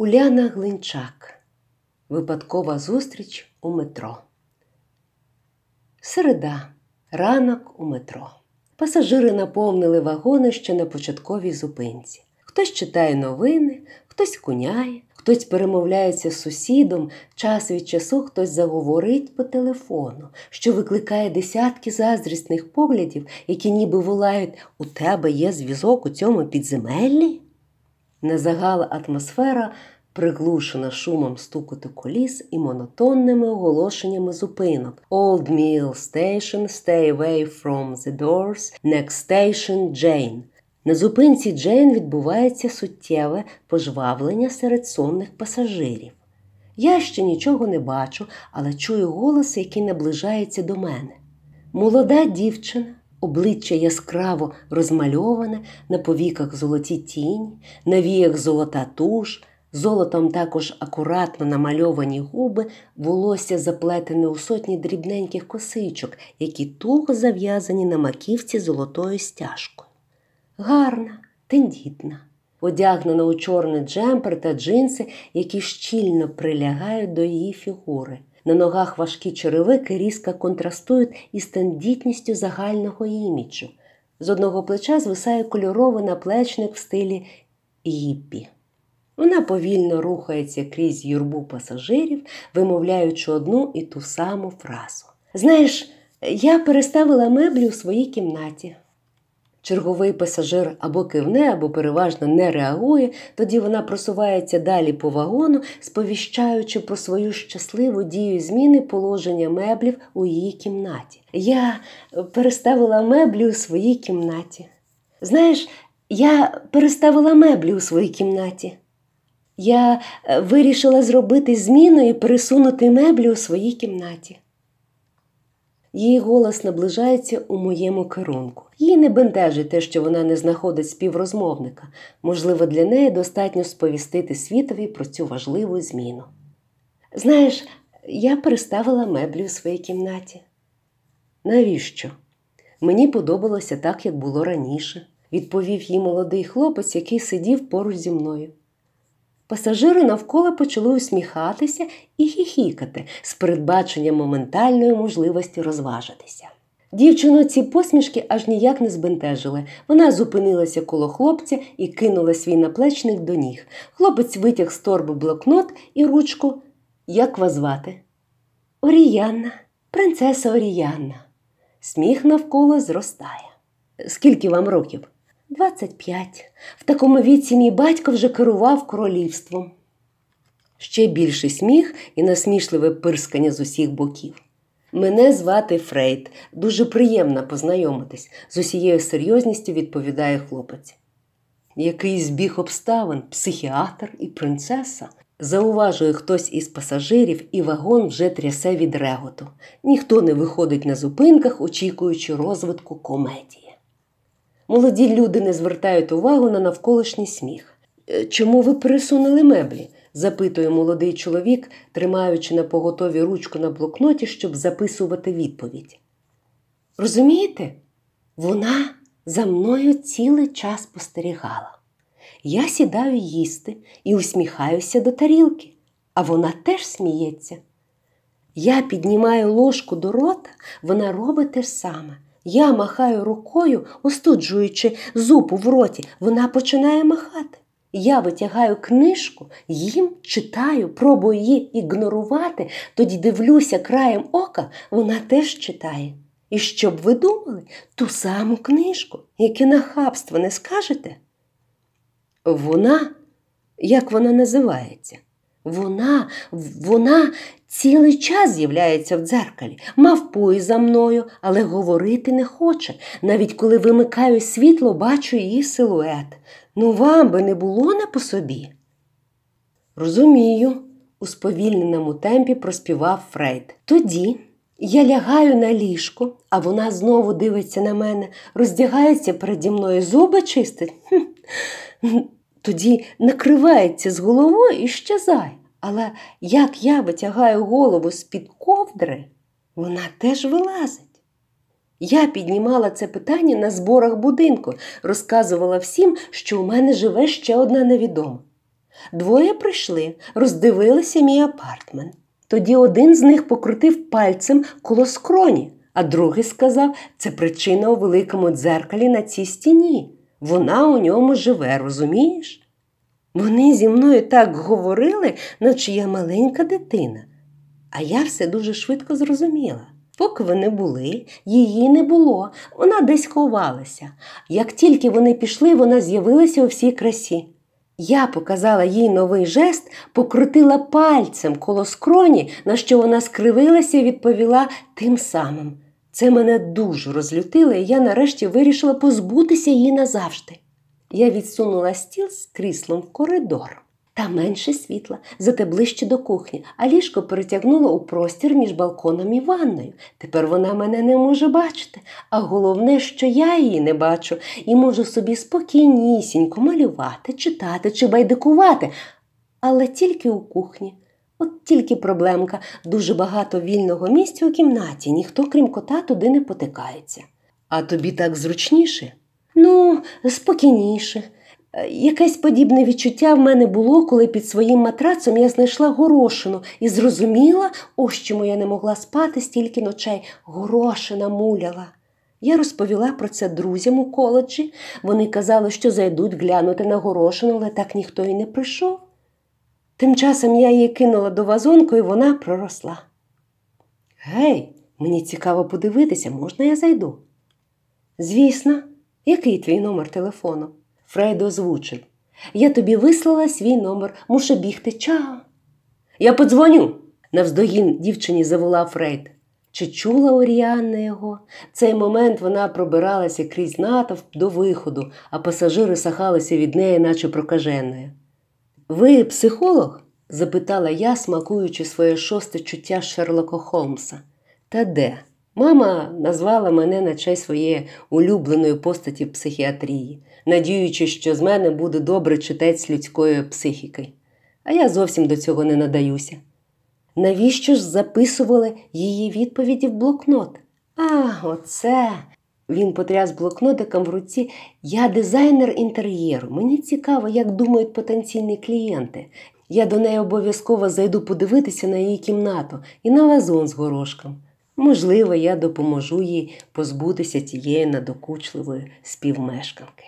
Уляна Глинчак. Випадкова зустріч у метро. Середа. Ранок у метро. Пасажири наповнили вагони ще на початковій зупинці. Хтось читає новини, хтось куняє, хтось перемовляється з сусідом, час від часу хтось заговорить по телефону, що викликає десятки заздрісних поглядів, які ніби волають У тебе є зв'язок у цьому підземеллі? Незагала атмосфера приглушена шумом стукоту коліс і монотонними оголошеннями зупинок. Old Mill Station, stay away from the doors, next station Jane. На зупинці Джейн відбувається суттєве пожвавлення серед сонних пасажирів. Я ще нічого не бачу, але чую голос, який наближається до мене. Молода дівчина, обличчя яскраво розмальоване, на повіках золоті тіні, на віях золота туш, золотом також акуратно намальовані губи, волосся заплетене у сотні дрібненьких косичок, які туго зав'язані на маківці золотою стяжкою. Гарна, тендітна, одягнена у чорний джемпер та джинси, які щільно прилягають до її фігури. На ногах важкі черевики різко контрастують із тендітністю загального іміджу. З одного плеча звисає кольоровий наплечник в стилі гіппі. Вона повільно рухається крізь юрбу пасажирів, вимовляючи одну і ту саму фразу. Знаєш, я переставила меблі у своїй кімнаті. Черговий пасажир або кивне, або переважно не реагує, тоді вона просувається далі по вагону, сповіщаючи про свою щасливу дію зміни положення меблів у її кімнаті. Я переставила меблі у своїй кімнаті. Знаєш, я переставила меблі у своїй кімнаті. Я вирішила зробити зміну і пересунути меблі у своїй кімнаті. Її голос наближається у моєму керунку. Її не бентежить те, що вона не знаходить співрозмовника. Можливо, для неї достатньо сповістити світові про цю важливу зміну. Знаєш, я переставила меблі у своїй кімнаті. Навіщо? Мені подобалося так, як було раніше, відповів їй молодий хлопець, який сидів поруч зі мною. Пасажири навколо почали усміхатися і хіхікати з передбаченням моментальної можливості розважитися. Дівчину ці посмішки аж ніяк не збентежили. Вона зупинилася коло хлопця і кинула свій наплечник до ніг. Хлопець витяг з торби блокнот і ручку. Як вас звати? Оріянна, принцеса Оріянна. Сміх навколо зростає. Скільки вам років? 25. В такому віці мій батько вже керував королівством. Ще більший сміх і насмішливе пирскання з усіх боків. Мене звати Фрейд. Дуже приємно познайомитись, з усією серйозністю відповідає хлопець. Який збіг обставин, психіатр і принцеса. Зауважує хтось із пасажирів, і вагон вже трясе від реготу. Ніхто не виходить на зупинках, очікуючи розвитку комедії. Молоді люди не звертають увагу на навколишній сміх. «Е, чому ви пересунули меблі? запитує молодий чоловік, тримаючи на поготові ручку на блокноті, щоб записувати відповідь. Розумієте, вона за мною цілий час спостерігала. Я сідаю їсти і усміхаюся до тарілки, а вона теж сміється. Я піднімаю ложку до рота, вона робить те ж саме. Я махаю рукою, остуджуючи зубу в роті, вона починає махати. Я витягаю книжку, їм читаю, пробую її ігнорувати, тоді дивлюся краєм ока, вона теж читає. І щоб ви думали, ту саму книжку, яке нахабство не скажете? Вона, як вона називається? Вона, вона цілий час з'являється в дзеркалі, мавпує за мною, але говорити не хоче. Навіть коли вимикаю світло, бачу її силует. Ну, вам би не було не по собі. Розумію, у сповільненому темпі проспівав Фрейд. Тоді я лягаю на ліжко, а вона знову дивиться на мене, роздягається переді мною зуби чистить. Тоді накривається з головою і щезає. Але як я витягаю голову з-під ковдри, вона теж вилазить. Я піднімала це питання на зборах будинку, розказувала всім, що у мене живе ще одна невідома. Двоє прийшли, роздивилися мій апартмент. Тоді один з них покрутив пальцем коло скроні, а другий сказав, це причина у великому дзеркалі на цій стіні. Вона у ньому живе, розумієш? Вони зі мною так говорили, наче я маленька дитина. А я все дуже швидко зрозуміла. Поки вони були, її не було, вона десь ховалася. Як тільки вони пішли, вона з'явилася у всій красі. Я показала їй новий жест, покрутила пальцем коло скроні, на що вона скривилася і відповіла тим самим. Це мене дуже розлютило, і я нарешті вирішила позбутися її назавжди. Я відсунула стіл з кріслом в коридор. Та менше світла, зате ближче до кухні, а ліжко перетягнуло у простір між балконом і ванною. Тепер вона мене не може бачити, а головне, що я її не бачу і можу собі спокійнісінько малювати, читати чи байдикувати, але тільки у кухні. От тільки проблемка, дуже багато вільного місця у кімнаті, ніхто, крім кота, туди не потикається. А тобі так зручніше? Ну, спокійніше. Е, Якесь подібне відчуття в мене було, коли під своїм матрацом я знайшла горошину і зрозуміла, ось чому я не могла спати стільки ночей. Горошина муляла. Я розповіла про це друзям у коледжі. Вони казали, що зайдуть глянути на горошину, але так ніхто і не прийшов. Тим часом я її кинула до вазонку, і вона проросла. Гей, мені цікаво подивитися, можна я зайду? Звісно, який твій номер телефону? Фрейд озвучив. Я тобі вислала свій номер, мушу бігти. Чао. Я подзвоню. Навздогін дівчині заволав Фрейд. Чи чула Оріанна його? В Цей момент вона пробиралася крізь натовп до виходу, а пасажири сахалися від неї, наче прокаженою. Ви психолог? запитала я, смакуючи своє шосте чуття Шерлока Холмса. Та де? Мама назвала мене на честь своєї улюбленої постаті психіатрії, надіючись, що з мене буде добрий читець людської психіки. А я зовсім до цього не надаюся. Навіщо ж записували її відповіді в блокнот? А, оце. Він потряс блокнотиком в руці. Я дизайнер інтер'єру. Мені цікаво, як думають потенційні клієнти. Я до неї обов'язково зайду подивитися на її кімнату і на вазон з горошком. Можливо, я допоможу їй позбутися цієї надокучливої співмешканки.